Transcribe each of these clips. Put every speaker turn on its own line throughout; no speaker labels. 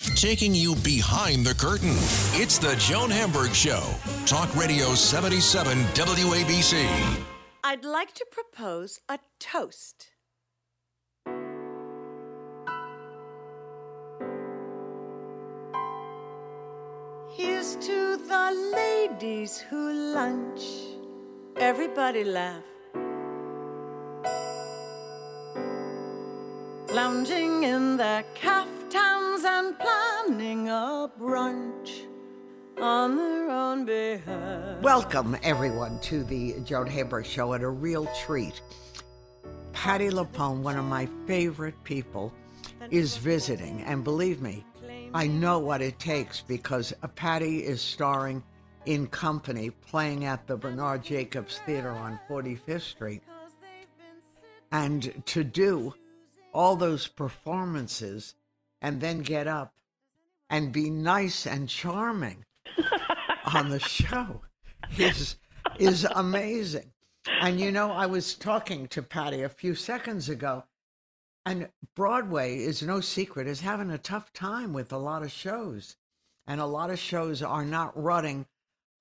Taking you behind the curtain. It's the Joan Hamburg Show. Talk Radio 77 WABC.
I'd like to propose a toast. Here's to the ladies who lunch. Everybody laugh. Lounging in their caftans and planning a brunch on their own behalf.
Welcome, everyone, to the Joan Hamburg Show and a real treat. Patti LuPone, one of my favorite people, is visiting. And believe me, I know what it takes because Patti is starring in company playing at the Bernard Jacobs Theater on 45th Street. And to do all those performances and then get up and be nice and charming on the show is is amazing. And you know, I was talking to Patti a few seconds ago, and Broadway is no secret is having a tough time with a lot of shows, and a lot of shows are not running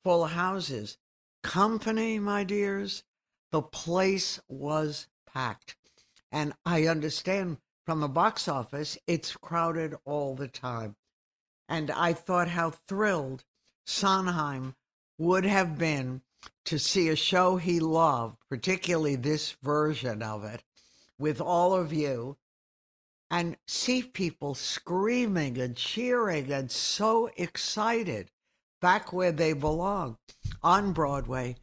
full houses. Company, my dears, the place was packed. And I understand from the box office, it's crowded all the time. And I thought how thrilled Sondheim would have been to see a show he loved, particularly this version of it, with all of you, and see people screaming and cheering and so excited back where they belong on Broadway,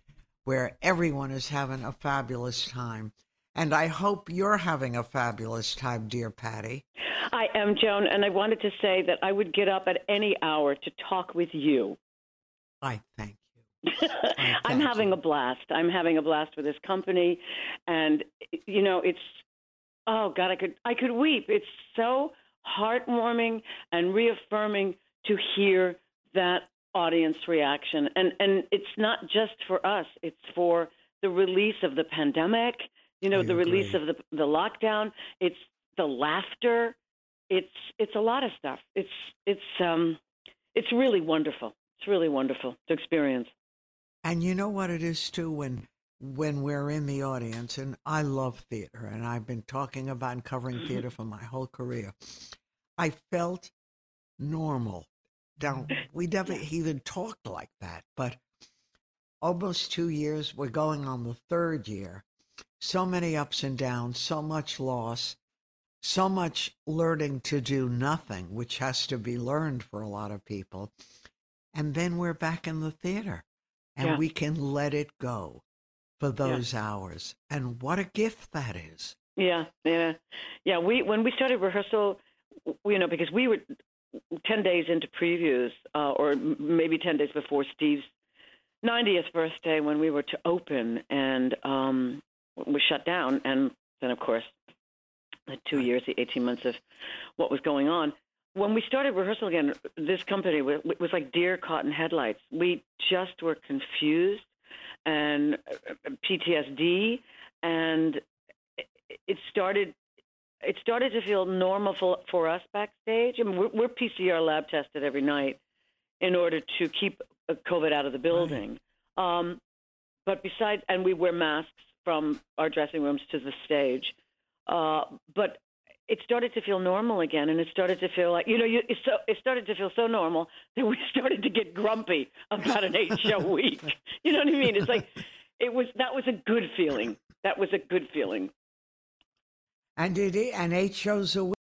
where everyone is having a fabulous time. And I hope you're having a fabulous time, dear Patti.
I am, Joan, and I wanted to say that I would get up at any hour to talk with you.
I thank you.
I am having
you.
a blast. I'm having a blast with this company, and you know, it's oh God, I could I could weep. It's so heartwarming and reaffirming to hear that audience reaction, and and it's not just for us. It's for the release of the pandemic you know,
I
the release of the the lockdown. It's the laughter. It's it's a lot of stuff. It's it's um it's really wonderful. It's really wonderful to experience.
And you know what it is too when when we're in the audience, and I love theater, and I've been talking about and covering theater for my whole career. I felt normal. Now we never even talked like that, but almost two years. We're going on the third year. So many ups and downs, so much loss, so much learning to do nothing, which has to be learned for a lot of people. And then we're back in the theater and
Yeah.
we can let it go for those hours. And what a gift that is.
Yeah, yeah, yeah. We when we started rehearsal, you know, because we were ten days into previews, uh, or maybe ten days before Steve's ninetieth birthday, when we were to open, and um, we shut down, and then of course the two years, the eighteen months of what was going on. When we started rehearsal again, this company was, was like deer caught in headlights. We just were confused and uh, PTSD, and it- started it started to feel normal for, for us backstage. I mean, we're, we're PCR lab tested every night in order to keep uh, COVID out of the building. Um, but besides, and we wear masks from our dressing rooms to the stage. Uh, but it started to feel normal again, and it started to feel like you know, you, it, so, it started to feel so normal that we started to get grumpy about an eight-show week. You know what I mean? It's like it was that was a good feeling. That was a good feeling.
And it and eight shows a week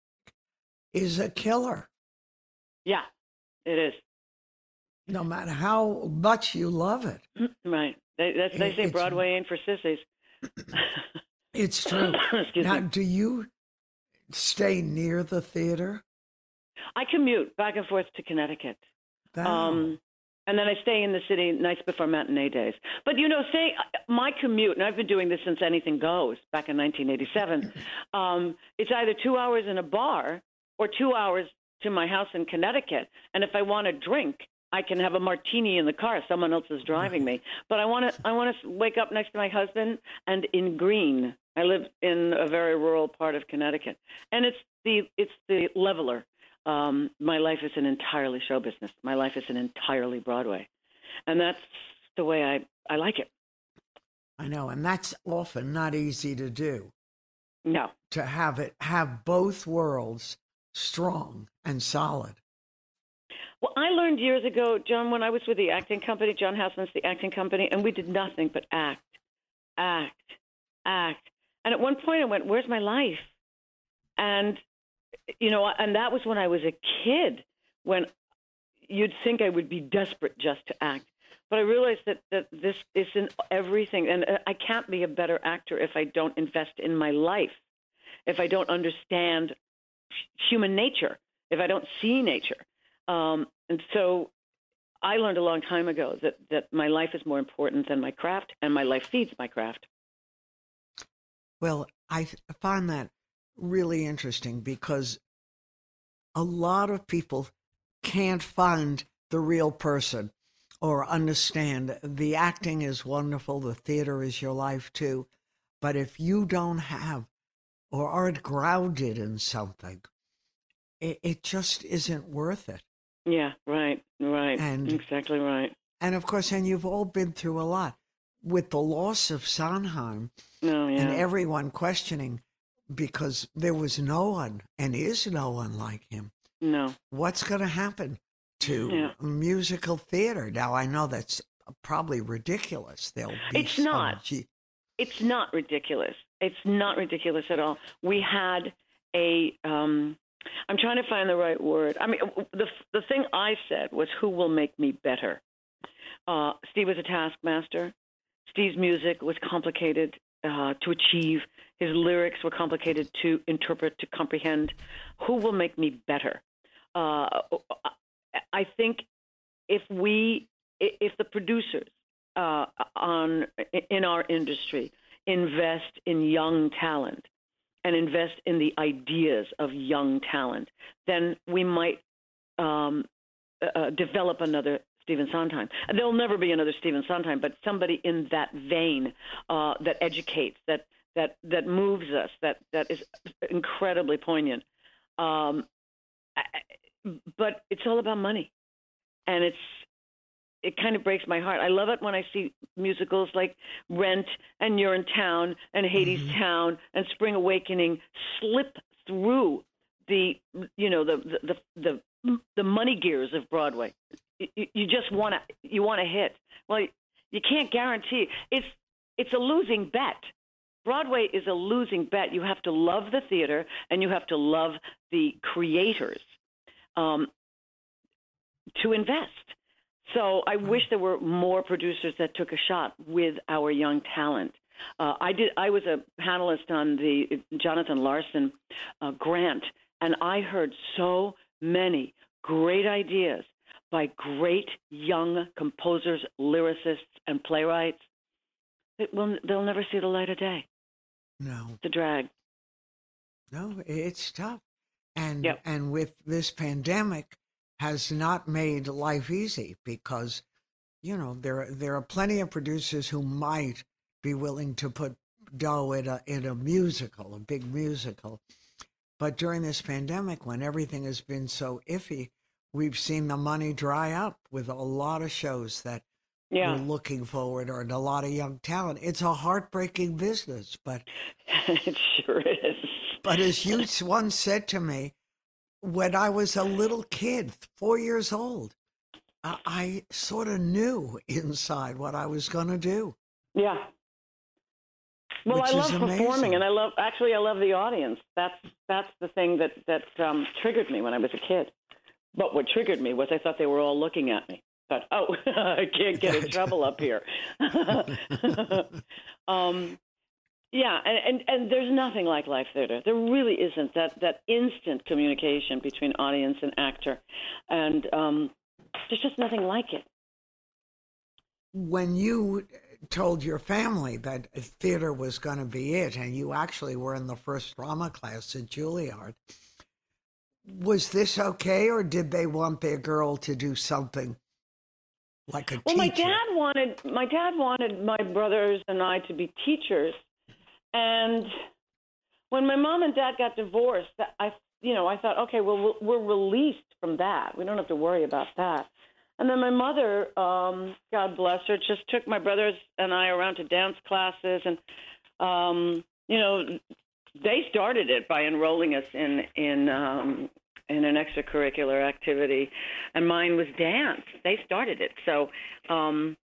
is a killer.
Yeah, it is.
No matter how much you love it.
Right. They, that's, they say Broadway ain't for sissies.
It's true. Now,
me.
do you stay near the theater?
I commute back and forth to Connecticut.
Wow.
Um, and then I stay in the city nights before matinee days. But you know, say my commute, and I've been doing this since anything goes back in 1987. um, it's either two hours in a bar or two hours to my house in Connecticut. And if I want to drink, I can have a martini in the car. Someone else is driving me. But I want to I want to wake up next to my husband and in Green. I live in a very rural part of Connecticut, and it's the it's the leveler. Um, my life is an entirely show business. My life is an entirely Broadway, and that's the way I I like it.
I know, and that's often not easy to do.
No,
To have it have both worlds strong and solid.
Well, I learned years ago, John, when I was with the acting company, John Houseman's the acting company, and we did nothing but act, act, act. And at one point I went, Where's my life? And, you know, and that was when I was a kid, when you'd think I would be desperate just to act. But I realized that, that this is in everything. And uh, I can't be a better actor if I don't invest in my life, if I don't understand human nature, if I don't see nature. Um, and so I learned a long time ago that, that my life is more important than my craft, and my life feeds my craft.
Well, I find that really interesting because a lot of people can't find the real person or understand the acting is wonderful, the theater is your life too. But if you don't have or aren't grounded in something, it, it just isn't worth it.
Yeah, right, right.
And-
exactly right.
And of course, and you've all been through a lot with the loss of Sondheim
No, yeah.
and everyone questioning because there was no one and is no one like him.
no.
What's going to happen to
Yeah.
musical theater? Now, I know that's probably ridiculous. There'll be
It's not.
G-
It's not ridiculous. It's not ridiculous at all. We had a. Um, I'm trying to find the right word. I mean, the the thing I said was, "Who will make me better?" Uh, Steve was a taskmaster. Steve's music was complicated uh, to achieve. His lyrics were complicated to interpret, to comprehend. Who will make me better? Uh, I think if we, if the producers uh, on in our industry invest in young talent and invest in the ideas of young talent, then we might um, uh, develop another Stephen Sondheim. There'll never be another Stephen Sondheim, but somebody in that vein uh, that educates, that that that moves us, that that is incredibly poignant. Um, I- but it's all about money, and it's it kind of breaks my heart. I love it when I see musicals like Rent and Urinetown and Hades Town and Spring Awakening slip through the you know the the the the, the money gears of Broadway. You, you just want to you want to hit. Well, you can't guarantee. It's it's a losing bet. Broadway is a losing bet. You have to love the theater and you have to love the creators um, to invest. So I wish there were more producers that took a shot with our young talent. Uh, I did. I was a panelist on the Jonathan Larson uh, grant, and I heard so many great ideas by great young composers, lyricists, and playwrights. It will, they'll never see the light of day.
no,
the drag.
no, it's tough. And
Yep.
and with this pandemic has not made life easy because you know there there are plenty of producers who might be willing to put dough in a in a musical, a big musical. But during this pandemic, when everything has been so iffy, we've seen the money dry up with a lot of shows that
Yeah,
we're looking forward or a lot of young talent. It's a heartbreaking business, but
it sure is.
but as you once said to me, when I was a little kid, four years old, I, I sort of knew inside what I was going to do.
Yeah. Well, I love performing,
amazing.
and I love actually I love the audience. That's that's the thing that that um, triggered me when I was a kid. But what triggered me was I thought they were all looking at me. But oh, I can't get in trouble up here. um, Yeah, and, and and there's nothing like live theater. There really isn't that that instant communication between audience and actor, and um, there's just nothing like it.
When you told your family that theater was going to be it, and you actually were in the first drama class at Juilliard, was this okay, or did they want their girl to do something like a
well,
teacher?
my dad wanted my dad wanted my brothers and I to be teachers, and when my mom and dad got divorced, I you know I thought, okay, well we're released from that. We don't have to worry about that. And then my mother, um, God bless her, just took my brothers and I around to dance classes, and um, you know, they started it by enrolling us in in um, in an extracurricular activity, and mine was dance. They started it, so um,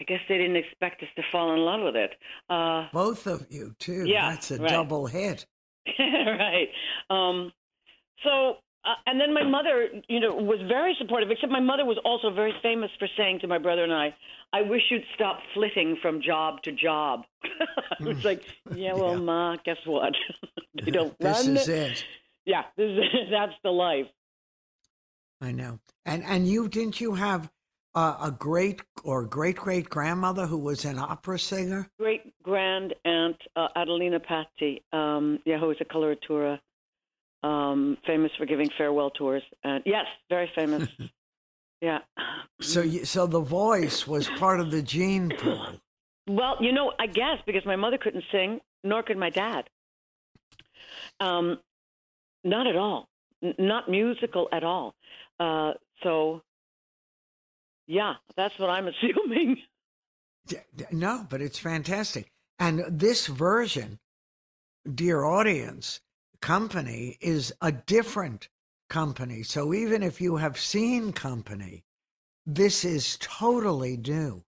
I guess they didn't expect us to fall in love with it. Uh,
Both of you too.
Yeah,
that's a
right.
double hit.
right. Um, so, uh, and then my mother, you know, was very supportive. Except my mother was also very famous for saying to my brother and I, "I wish you'd stop flitting from job to job." it's like, "Yeah, well,
Yeah.
ma, guess what? they don't
This
run."
This is it.
Yeah, this is, that's the life.
I know. And and you didn't you have uh, a great or great great grandmother who was an opera singer?
Great grand aunt uh, Adelina Patti, um, yeah, who was a coloratura, um, famous for giving farewell tours. And yes, very famous. yeah.
So you, so the voice was part of the gene pool.
Well, you know, I guess because my mother couldn't sing, nor could my dad. Um, not at all. N- not musical at all. Uh, so, yeah, that's what I'm assuming.
No, but it's fantastic. And this version, dear audience, company is a different company. So even if you have seen company, this is totally new.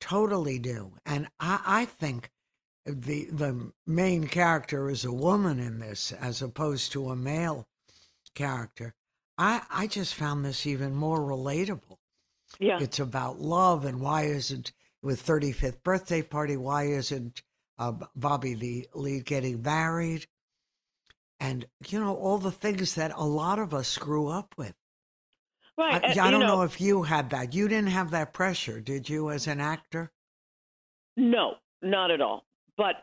Totally new. And I, I think the the main character is a woman in this as opposed to a male character. I, I just found this even more relatable.
Yeah.
It's about love and why isn't with 35th birthday party? Why isn't uh, Bobby the lead getting married? And you know all the things that a lot of us screw up with.
right.
I,
uh,
I don't know. if you had that. You didn't have that pressure, did you, as an actor?
No, not at all. But uh,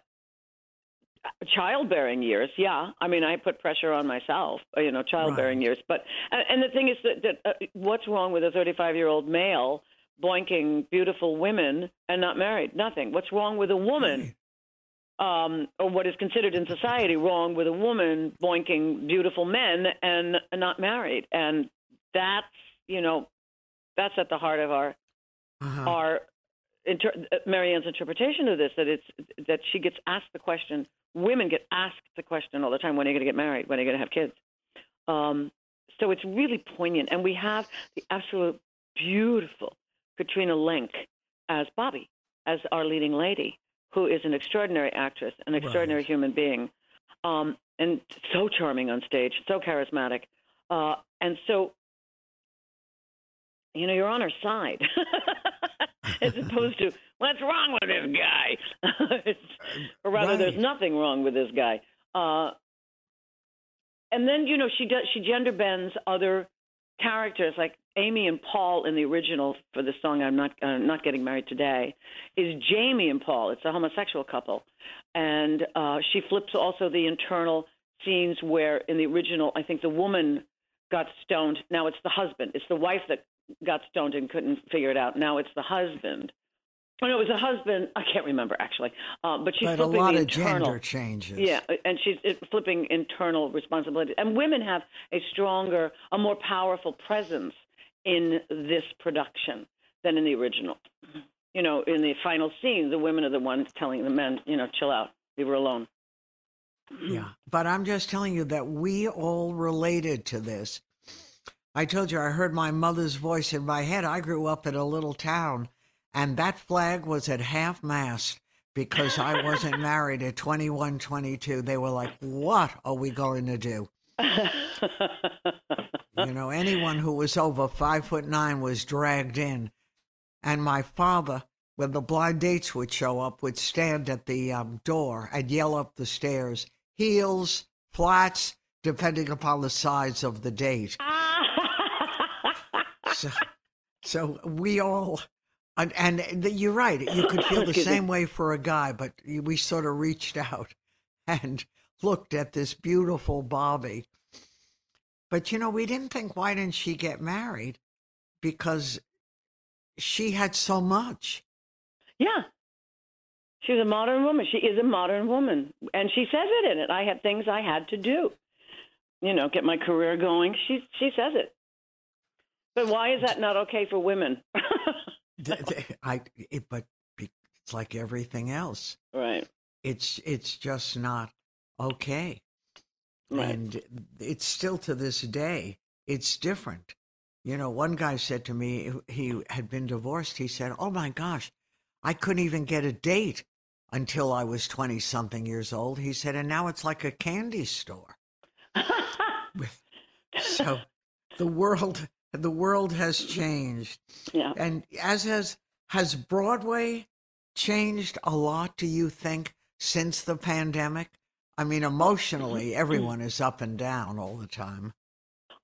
childbearing years, yeah. I mean, I put pressure on myself, uh, you know, childbearing
Right.
years. But and, and the thing is that, that uh, what's wrong with a 35 year old male boinking beautiful women and not married? Nothing. What's wrong with a woman? Um, or what is considered in society wrong with a woman boinking beautiful men and not married, and that's you know, that's at the heart of our
Uh-huh.
our inter- uh, Marianne's interpretation of this that it's that she gets asked the question. Women get asked the question all the time: When are you going to get married? When are you going to have kids? Um, so it's really poignant, and we have the absolute beautiful Katrina Lenk as Bobby, as our leading lady, who is an extraordinary actress, an extraordinary
Right.
human being, um, and so charming on stage, so charismatic, uh, and so you know, you're on her side, as opposed to what's wrong with this guy, or rather, there's nothing wrong with this guy. Uh, and then you know she does she gender bends other characters like Amy and Paul in the original for the song I'm not uh, not getting married today is Jamie and Paul. It's a homosexual couple, and uh, she flips also the internal scenes where in the original I think the woman got stoned. Now it's the husband. It's the wife that got stoned and couldn't figure it out. Now it's the husband. Oh no, it was a husband. I can't remember actually, uh, but she's
but a
flipping
lot
the
of
internal.
gender changes.
Yeah, and she's uh, flipping internal responsibility. And women have a stronger, a more powerful presence in this production than in the original. You know, in the final scene, the women are the ones telling the men, you know, chill out, leave her alone.
Yeah. But I'm just telling you that we all related to this. I told you I heard my mother's voice in my head. I grew up in a little town, and that flag was at half mast because I wasn't married at 21, 22. They were like, What are we going to do? You know, anyone who was over five foot nine was dragged in. And my father when the blind dates would show up, would stand at the um, door and yell up the stairs, heels, flats, depending upon the size of the date. so, so we all, and, and you're right, you could feel the same way for a guy, but we sort of reached out and looked at this beautiful Bobby. But you know, we didn't think, why didn't she get married? Because she had so much.
Yeah. She's a modern woman. She is a modern woman. And she says it in it. I had things I had to do. You know, get my career going. She she says it. But why is that not okay for women?
I it, but it's like everything else.
Right.
It's it's just not okay.
Right.
And it's still to this day, it's different. You know, one guy said to me, he had been divorced. He said, Oh my gosh, I couldn't even get a date until I was 20 something years old. He said, and now it's like a candy store. so the world, the world has changed.
Yeah.
And as has, has Broadway changed a lot, do you think, since the pandemic? I mean, emotionally,
Mm-hmm.
everyone is up and down all the time.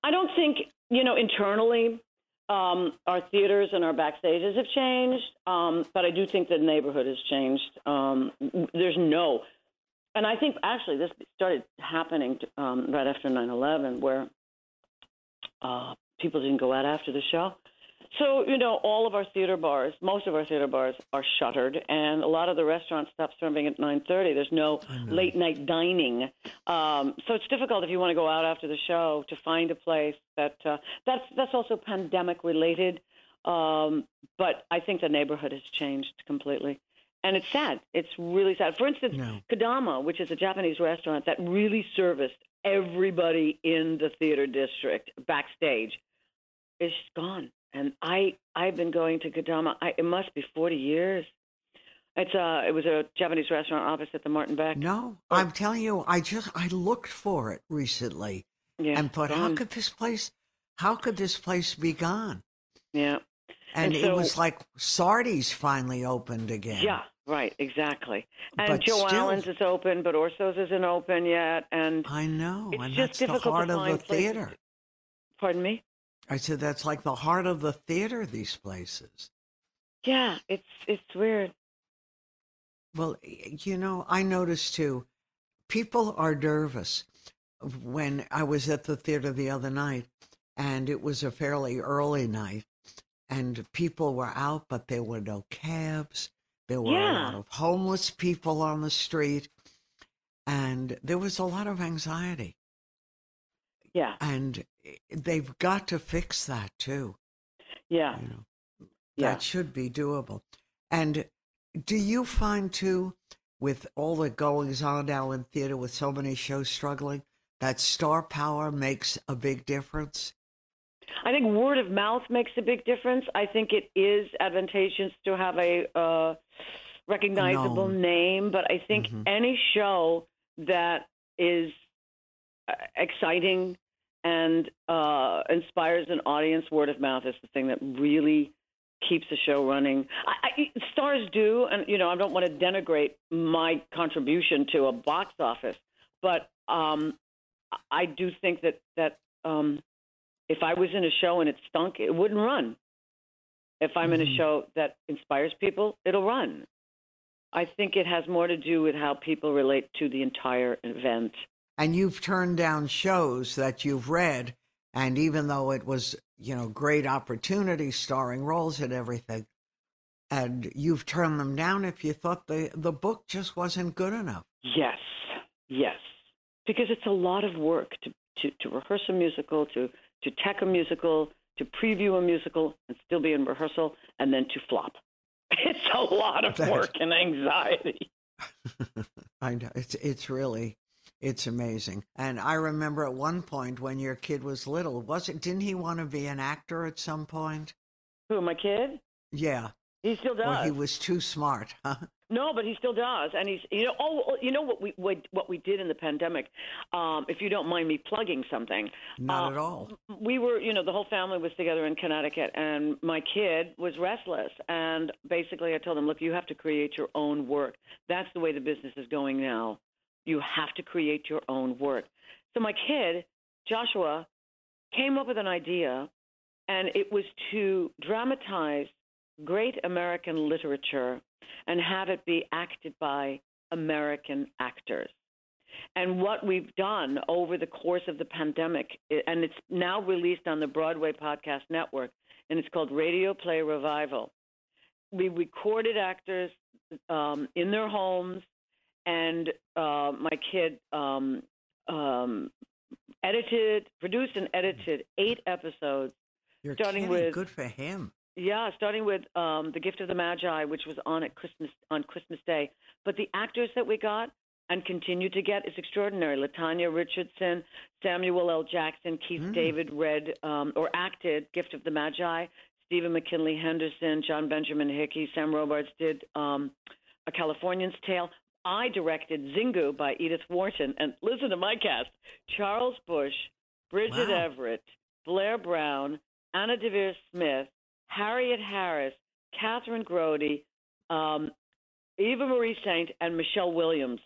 I don't think, you know, internally, um, our theaters and our backstages have changed, um, but I do think the neighborhood has changed. Um, there's no, and I think actually this started happening um, right after 9 11, where uh, people didn't go out after the show. So, you know, all of our theater bars, most of our theater bars are shuttered, and a lot of the restaurants stop serving at 9.30. There's no late night dining. Um, so it's difficult if you want to go out after the show to find a place that uh, that's that's also pandemic related. Um, but I think the neighborhood has changed completely. And it's sad. It's really sad. For instance,
No.
Kodama, which is a Japanese restaurant that really serviced everybody in the theater district backstage, is gone. And I I've been going to Kodama. I, it must be forty years. It's uh it was a Japanese restaurant opposite the Martin Beck.
No, I'm telling you, I just, I looked for it recently
yeah,
and thought, how could this place, how could this place be gone?
yeah
And,
And
it was like Sardi's finally opened again.
yeah right exactly. And
But
Joe
still-
Allen's is open, but Orso's isn't open yet. And
I know.
It's
and
just
that's the
difficult to
heart of the theater.
pardon me.
I said, that's like the heart of the theater, these places.
Yeah, it's it's weird.
Well, you know, I noticed too, people are nervous. When I was at the theater the other night, and it was a fairly early night, and people were out, but there were no cabs. There were a lot of homeless people on the street, and there was a lot of anxiety.
Yeah,
And they've got to fix that too.
yeah,
You know,
yeah.
that should be doable. And do you find too, with all the goings on now in theater, with so many shows struggling, that star power makes a big difference?
I think word of mouth makes a big difference. I think it is advantageous to have a uh, recognizable
Known.
name, but I think
Mhm.
any show that is uh, exciting and uh, inspires an audience, word of mouth is the thing that really keeps the show running. I, I, stars do, and you know, I don't want to denigrate my contribution to a box office, but um, I do think that that um, if I was in a show and it stunk, it wouldn't run. If I'm in a
Mhm.
show that inspires people, it'll run. I think it has more to do with how people relate to the entire event.
And you've turned down shows that you've read, and even though it was, you know, great opportunity, starring roles and everything, and you've turned them down if you thought the the book just wasn't good enough.
Yes, yes, because it's a lot of work to to, to rehearse a musical, to to tech a musical, to preview a musical, and still be in rehearsal, and then to flop. It's a lot of work and anxiety.
I know it's it's really it's amazing. And I remember at one point when your kid was little, wasn't didn't he want to be an actor at some point?
Who, my kid?
Yeah.
He still does.
Or he was too smart, huh?
No, but he still does, and he's you know oh you know what we what, what we did in the pandemic. Um, if you don't mind me plugging something,
Not
uh,
at all.
we were you know the whole family was together in Connecticut, and my kid was restless, and basically I told him, look, you have to create your own work. That's the way the business is going now. You have to create your own work. So my kid Joshua came up with an idea, and it was to dramatize great American literature and have it be acted by American actors. And what we've done over the course of the pandemic, and it's now released on the Broadway Podcast Network, and it's called Radio Play Revival. We recorded actors um, in their homes, and uh, my kid um, um, edited, produced, and edited eight episodes.
You're
starting
kidding.
with-
good for him.
Yeah, starting with um, the Gift of the Magi, which was on at Christmas on Christmas Day. But the actors that we got and continue to get is extraordinary. Latanya Richardson, Samuel L. Jackson, Keith
Mm.
David read um, or acted Gift of the Magi. Stephen McKinley Henderson, John Benjamin Hickey, Sam Robards did um, A Californian's Tale. I directed Xingu by Edith Wharton. And listen to my cast Charles Busch, Bridget
Wow.
Everett, Blair Brown, Anna Deavere Smith, Harriet Harris, Kathryn Grody, um, Eva Marie Saint, and Michelle Williams.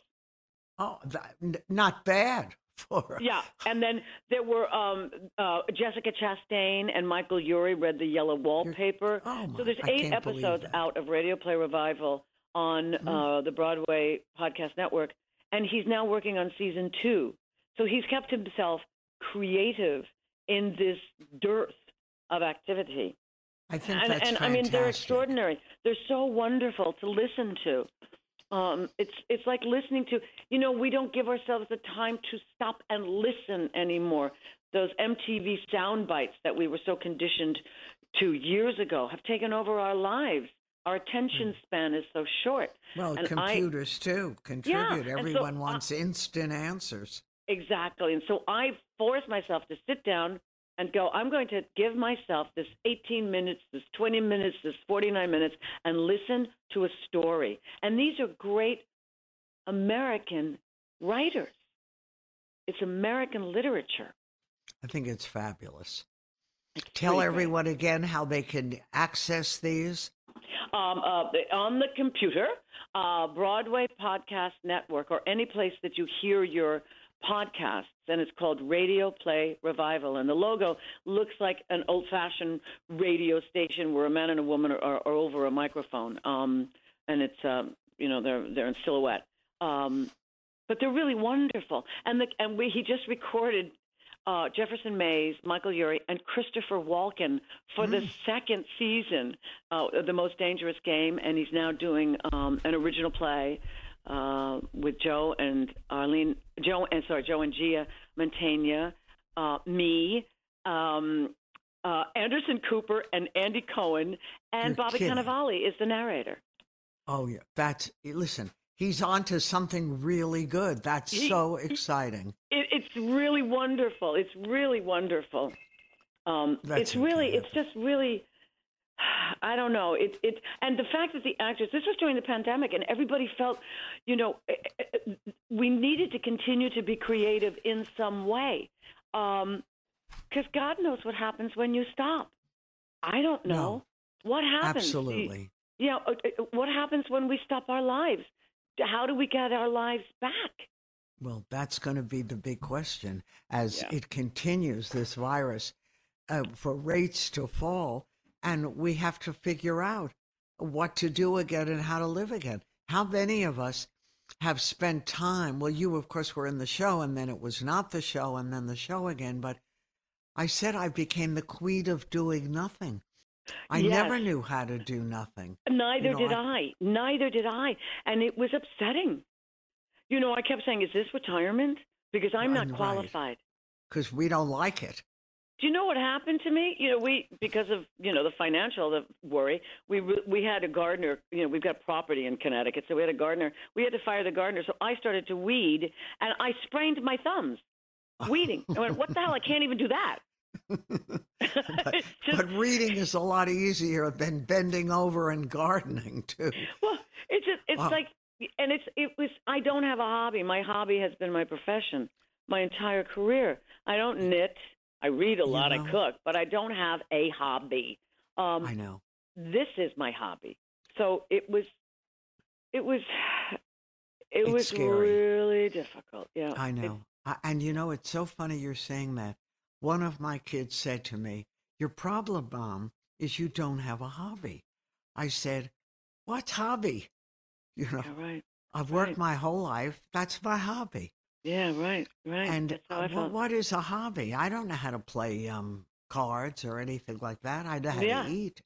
Oh, that, n- not bad for.
Yeah, and then there were um, uh, Jessica Chastain and Michael Urie read the Yellow Wallpaper.
Oh, my-
so there's eight episodes. Out of Radio Play Revival on uh, the Broadway Podcast Network, and he's now working on season two. So he's kept himself creative in this dearth of activity.
I think
and,
that's
and I mean they're extraordinary. They're so wonderful to listen to. Um, it's it's like listening to you know we don't give ourselves the time to stop and listen anymore. Those MTV sound bites that we were so conditioned to years ago have taken over our lives. Our attention mm. span is so short.
Well,
and I-
computers too contribute.
so
Everyone
I-
wants instant answers.
Exactly. And so I force myself to sit down and go, I'm going to give myself this 18 minutes, this 20 minutes, this 49 minutes, and listen to a story. And these are great American writers. It's American literature.
I think it's fabulous.
It's
Tell
pretty great.
everyone again how they can access these.
Um, uh, on the computer, uh, Broadway Podcast Network, or any place that you hear your podcasts, and it's called Radio Play Revival. And the logo looks like an old-fashioned radio station where a man and a woman are, are, are over a microphone, um, and it's um, you know they're they're in silhouette. Um, but they're really wonderful, and the, and we, he just recorded uh, Jefferson Mays, Michael Urie, and Christopher Walken for the second season uh, of The Most Dangerous Game, and he's now doing um, an original play uh, with Joe and Arlene, Joe and sorry, Joe and Gia Mantegna, uh, me, um, uh, Anderson Cooper, and Andy Cohen, and
You're
Bobby
kidding.
Cannavale is the narrator.
Oh yeah, that's listen. He's on to something really good. That's
He-
so exciting.
It, it's really wonderful. It's really wonderful. Um, it's really,
incredible.
it's just really, I don't know. It, it, and the fact that the actors, this was during the pandemic, and everybody felt, you know, eh, eh, eh, we needed to continue to be creative in some way, because God knows what happens when you stop. I don't know
No.
what happens.
Absolutely.
You know, what happens when we stop our lives? How do we get our lives back?
Well, that's going to be the big question as
Yeah.
it continues, this virus, uh, for rates to fall. And we have to figure out what to do again and how to live again. How many of us have spent time? Well, you, of course, were in the show, and then it was not the show, and then the show again. But I said I became the queen of doing nothing. I
Yes.
never knew how to do nothing.
Neither
You know,
did
I-
I. Neither did I. And it was upsetting. You know, I kept saying, is this retirement? Because I'm not
Right.
qualified.
because we don't like it.
Do you know what happened to me? You know, we because of you know the financial the worry, we we had a gardener. You know, we've got property in Connecticut, so we had a gardener. We had to fire the gardener, so I started to weed, and I sprained my thumbs weeding. I went, what the hell? I can't even do that.
But,
just-
but reading is a lot easier than bending over and gardening too.
Well, it's just, it's
Wow.
like, and it's it was. I don't have a hobby. My hobby has been my profession, my entire career. I don't knit. I read a
You
lot. I cook, but I don't have a hobby. Um,
I know.
this is my hobby. So it was, it was, it
It's
was
scary.
really difficult. Yeah,
I know. I, and you know, it's so funny you're saying that. One of my kids said to me, Your problem, Mom, is you don't have a hobby. I said, What hobby? You know,
yeah, right.
I've worked
right.
my whole life. That's my hobby.
Yeah, right, right.
And uh, what is a hobby? I don't know how to play um, cards or anything like that. I know how
Yeah.
to eat.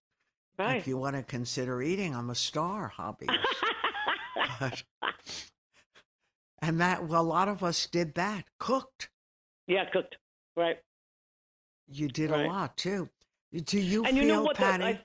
right.
If you want to consider eating, I'm a star hobbyist. but, and that, well, a lot of us did that, cooked.
yeah, cooked. Right.
You did
Right.
a lot too. Do you
and
feel,
you know what?
Patti?
I,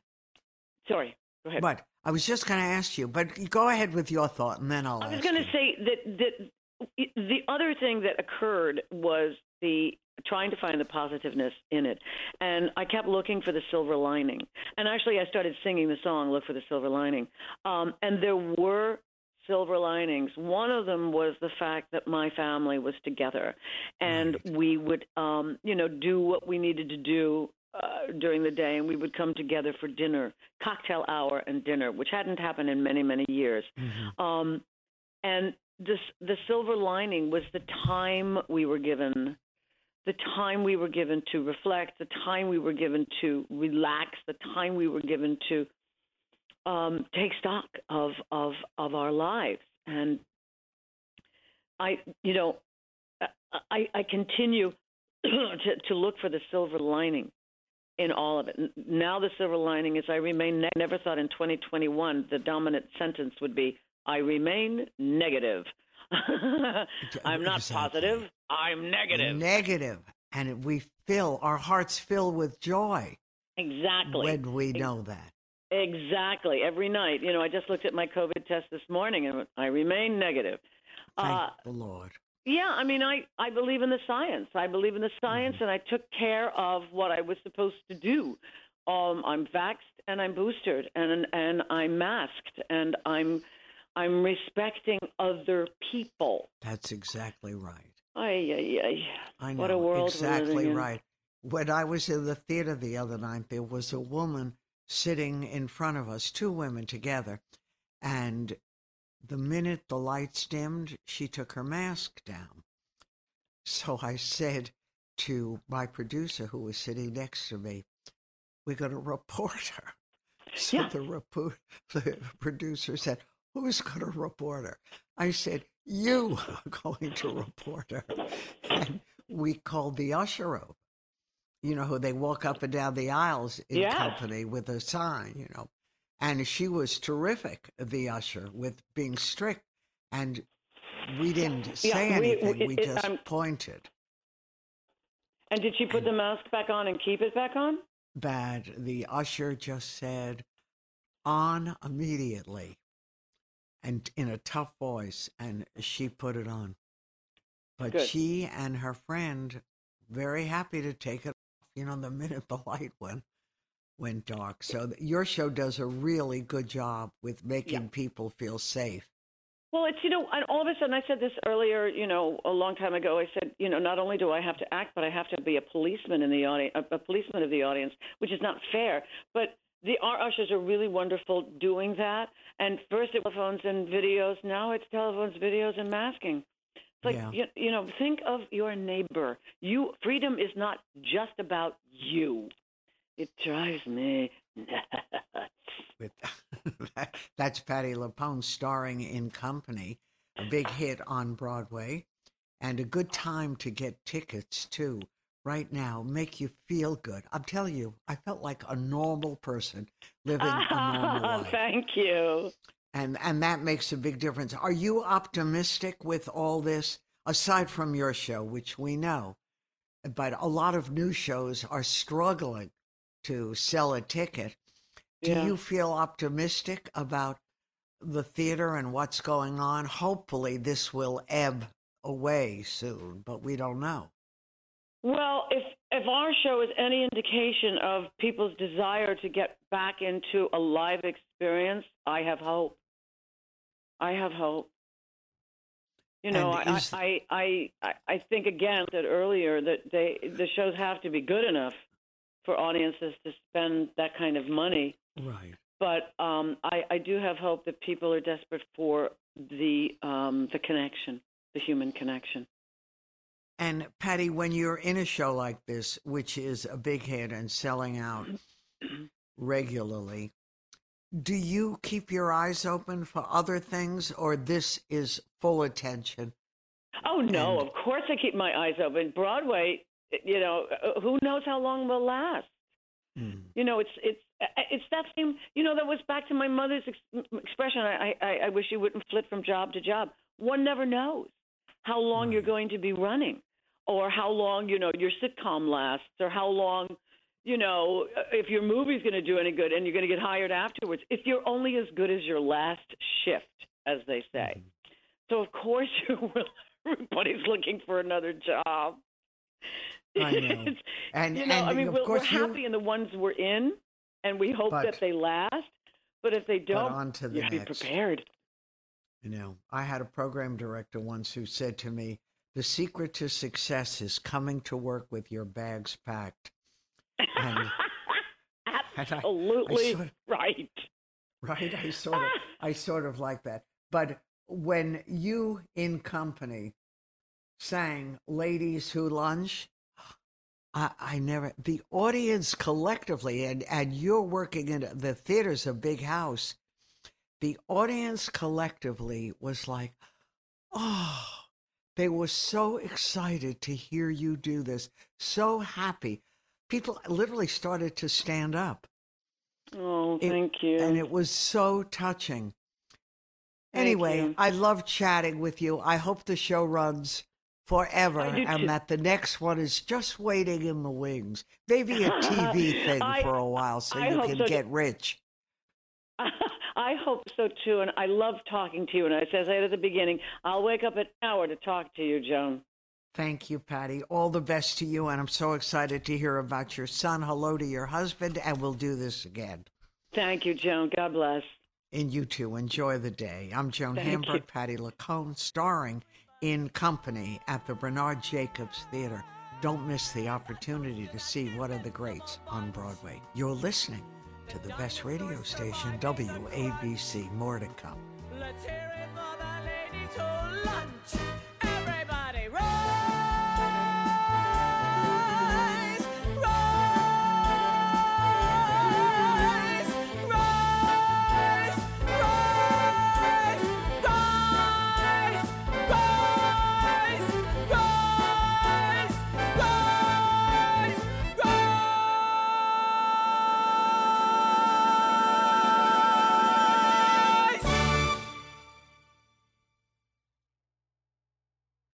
sorry. Go ahead.
But I was just going to ask you, but go ahead with your thought, and then I'll.
I was going to say that that the other thing that occurred was the trying to find the positiveness in it, and I kept looking for the silver lining. And actually, I started singing the song "Look for the Silver Lining," um, and there were silver linings. One of them was the fact that my family was together, and
Right.
we would, um, you know, do what we needed to do uh, during the day, and we would come together for dinner, cocktail hour, and dinner, which hadn't happened in many, many years.
Mhm.
Um, and this, the silver lining was the time we were given, the time we were given to reflect, the time we were given to relax, the time we were given to um, take stock of, of of our lives. And I, you know, I, I continue to, to look for the silver lining in all of it. Now the silver lining is I remain. Ne- never thought in 2021 the dominant sentence would be I remain negative. I'm not
Exactly.
positive. I'm negative.
Negative, and we fill our hearts fill with joy
exactly.
when we know that.
Exactly. Every night. You know, I just looked at my COVID test this morning and I remain negative.
Thank
Uh,
the Lord.
Yeah, I mean, I, I believe in the science. I believe in the science,
Mm-hmm.
and I took care of what I was supposed to do. Um, I'm vaxxed and I'm boosted and and I'm masked and I'm I'm respecting other people.
That's exactly right.
Ay, ay, ay.
I know
What a world
exactly right. When I was in the theater the other night, there was a woman sitting in front of us, two women together, and the minute the lights dimmed, she took her mask down. So I said to my producer, who was sitting next to me, "We're going to report her." So
Yeah.
the, report, the producer said, "Who's going to report her?" I said, "You are going to report her." And we called the usher over. You know, who they walk up and down the aisles in
Yes.
company with a sign, you know. And she was terrific, the usher, with being strict. And we didn't say
we- we-
anything, we,
it-
just
I'm-
pointed.
And did she put the mask back on and keep it back on?
Bad. The usher just said, on immediately, and in a tough voice, and she put it on. But
Good.
she and her friend, very happy to take it you know, the minute the light went went dark. So th- your show does a really good job with making people feel safe.
Well, it's you know, and all of a sudden, I said this earlier, you know, a long time ago. I said, you know, not only do I have to act, but I have to be a policeman in the audience, a, a policeman of the audience, which is not fair. But the our ushers are really wonderful doing that. And first it was telephones and videos, now it's telephones, videos, and masking. Like
Yeah.
you, you know, think of your neighbor. You freedom is not just about you. It drives me nuts.
With that, that's Patti LuPone starring in Company, a big hit on Broadway, and a good time to get tickets too. Right now, make you feel good. I'm telling you, I felt like a normal person living a normal life,
Thank you.
And and that makes a big difference. Are you optimistic with all this? Aside from your show, which we know, but a lot of new shows are struggling to sell a ticket. Do
Yeah.
you feel optimistic about the theater and what's going on? Hopefully, this will ebb away soon, but we don't know.
Well, if if our show is any indication of people's desire to get back into a live experience, I have hope. I have hope. You know, I, is... I, I, I, I think again that earlier that they the shows have to be good enough for audiences to spend that kind of money.
Right.
But um, I, I do have hope that people are desperate for the um, the connection, the human connection.
And Patti, when you're in a show like this, which is a big hit and selling out regularly, do you keep your eyes open for other things, or this is full attention?
Oh no, and... of course I keep my eyes open. Broadway, you know, uh, who knows how long will last? Mm. You know, it's it's uh, it's that same. You know, that was back to my mother's ex- expression. I, I I wish you wouldn't flit from job to job. One never knows how long right. you're going to be running, or how long you know your sitcom lasts, or how long you know if your movie's going to do any good and you're going to get hired afterwards. If you're only as good as your last shift, as they say. Mm-hmm. So of course you will. everybody's looking for another job.
I know. and
you know,
and
I mean, we're,
we're
happy in the ones we're in, and we hope
but,
that they last. But if they don't,
on to the
you be prepared.
You know, I had a program director once who said to me, "The secret to success is coming to work with your bags packed."
Um, and, Absolutely
and I, I sort
right.
Right, I sort of, I sort of like that. But when you in company sang "Ladies Who Lunch," I, I never, the audience collectively, and, and you're working in the theater's a big house. The audience collectively was like, oh, they were so excited to hear you do this, so happy. People literally started to stand up.
Oh, thank it, you.
And it was so touching. Anyway, I love chatting with you. I hope the show runs forever and too. that the next one is just waiting in the wings. Maybe a TV thing
I,
for a while so
I
you can
so.
get rich.
I hope so too, and I love talking to you. And as I said at the beginning, I'll wake up an hour to talk to you, Joan.
Thank you, Patti. All the best to you, and I'm so excited to hear about your son. Hello to your husband, and we'll do this again.
Thank you, Joan. God bless.
And you too. Enjoy the day. I'm Joan
Thank
Hamburg,
you.
Patti LuPone, starring in company at the Bernard Jacobs Theater. Don't miss the opportunity to see one of the greats on Broadway. You're listening to the best radio station, WABC. More to come.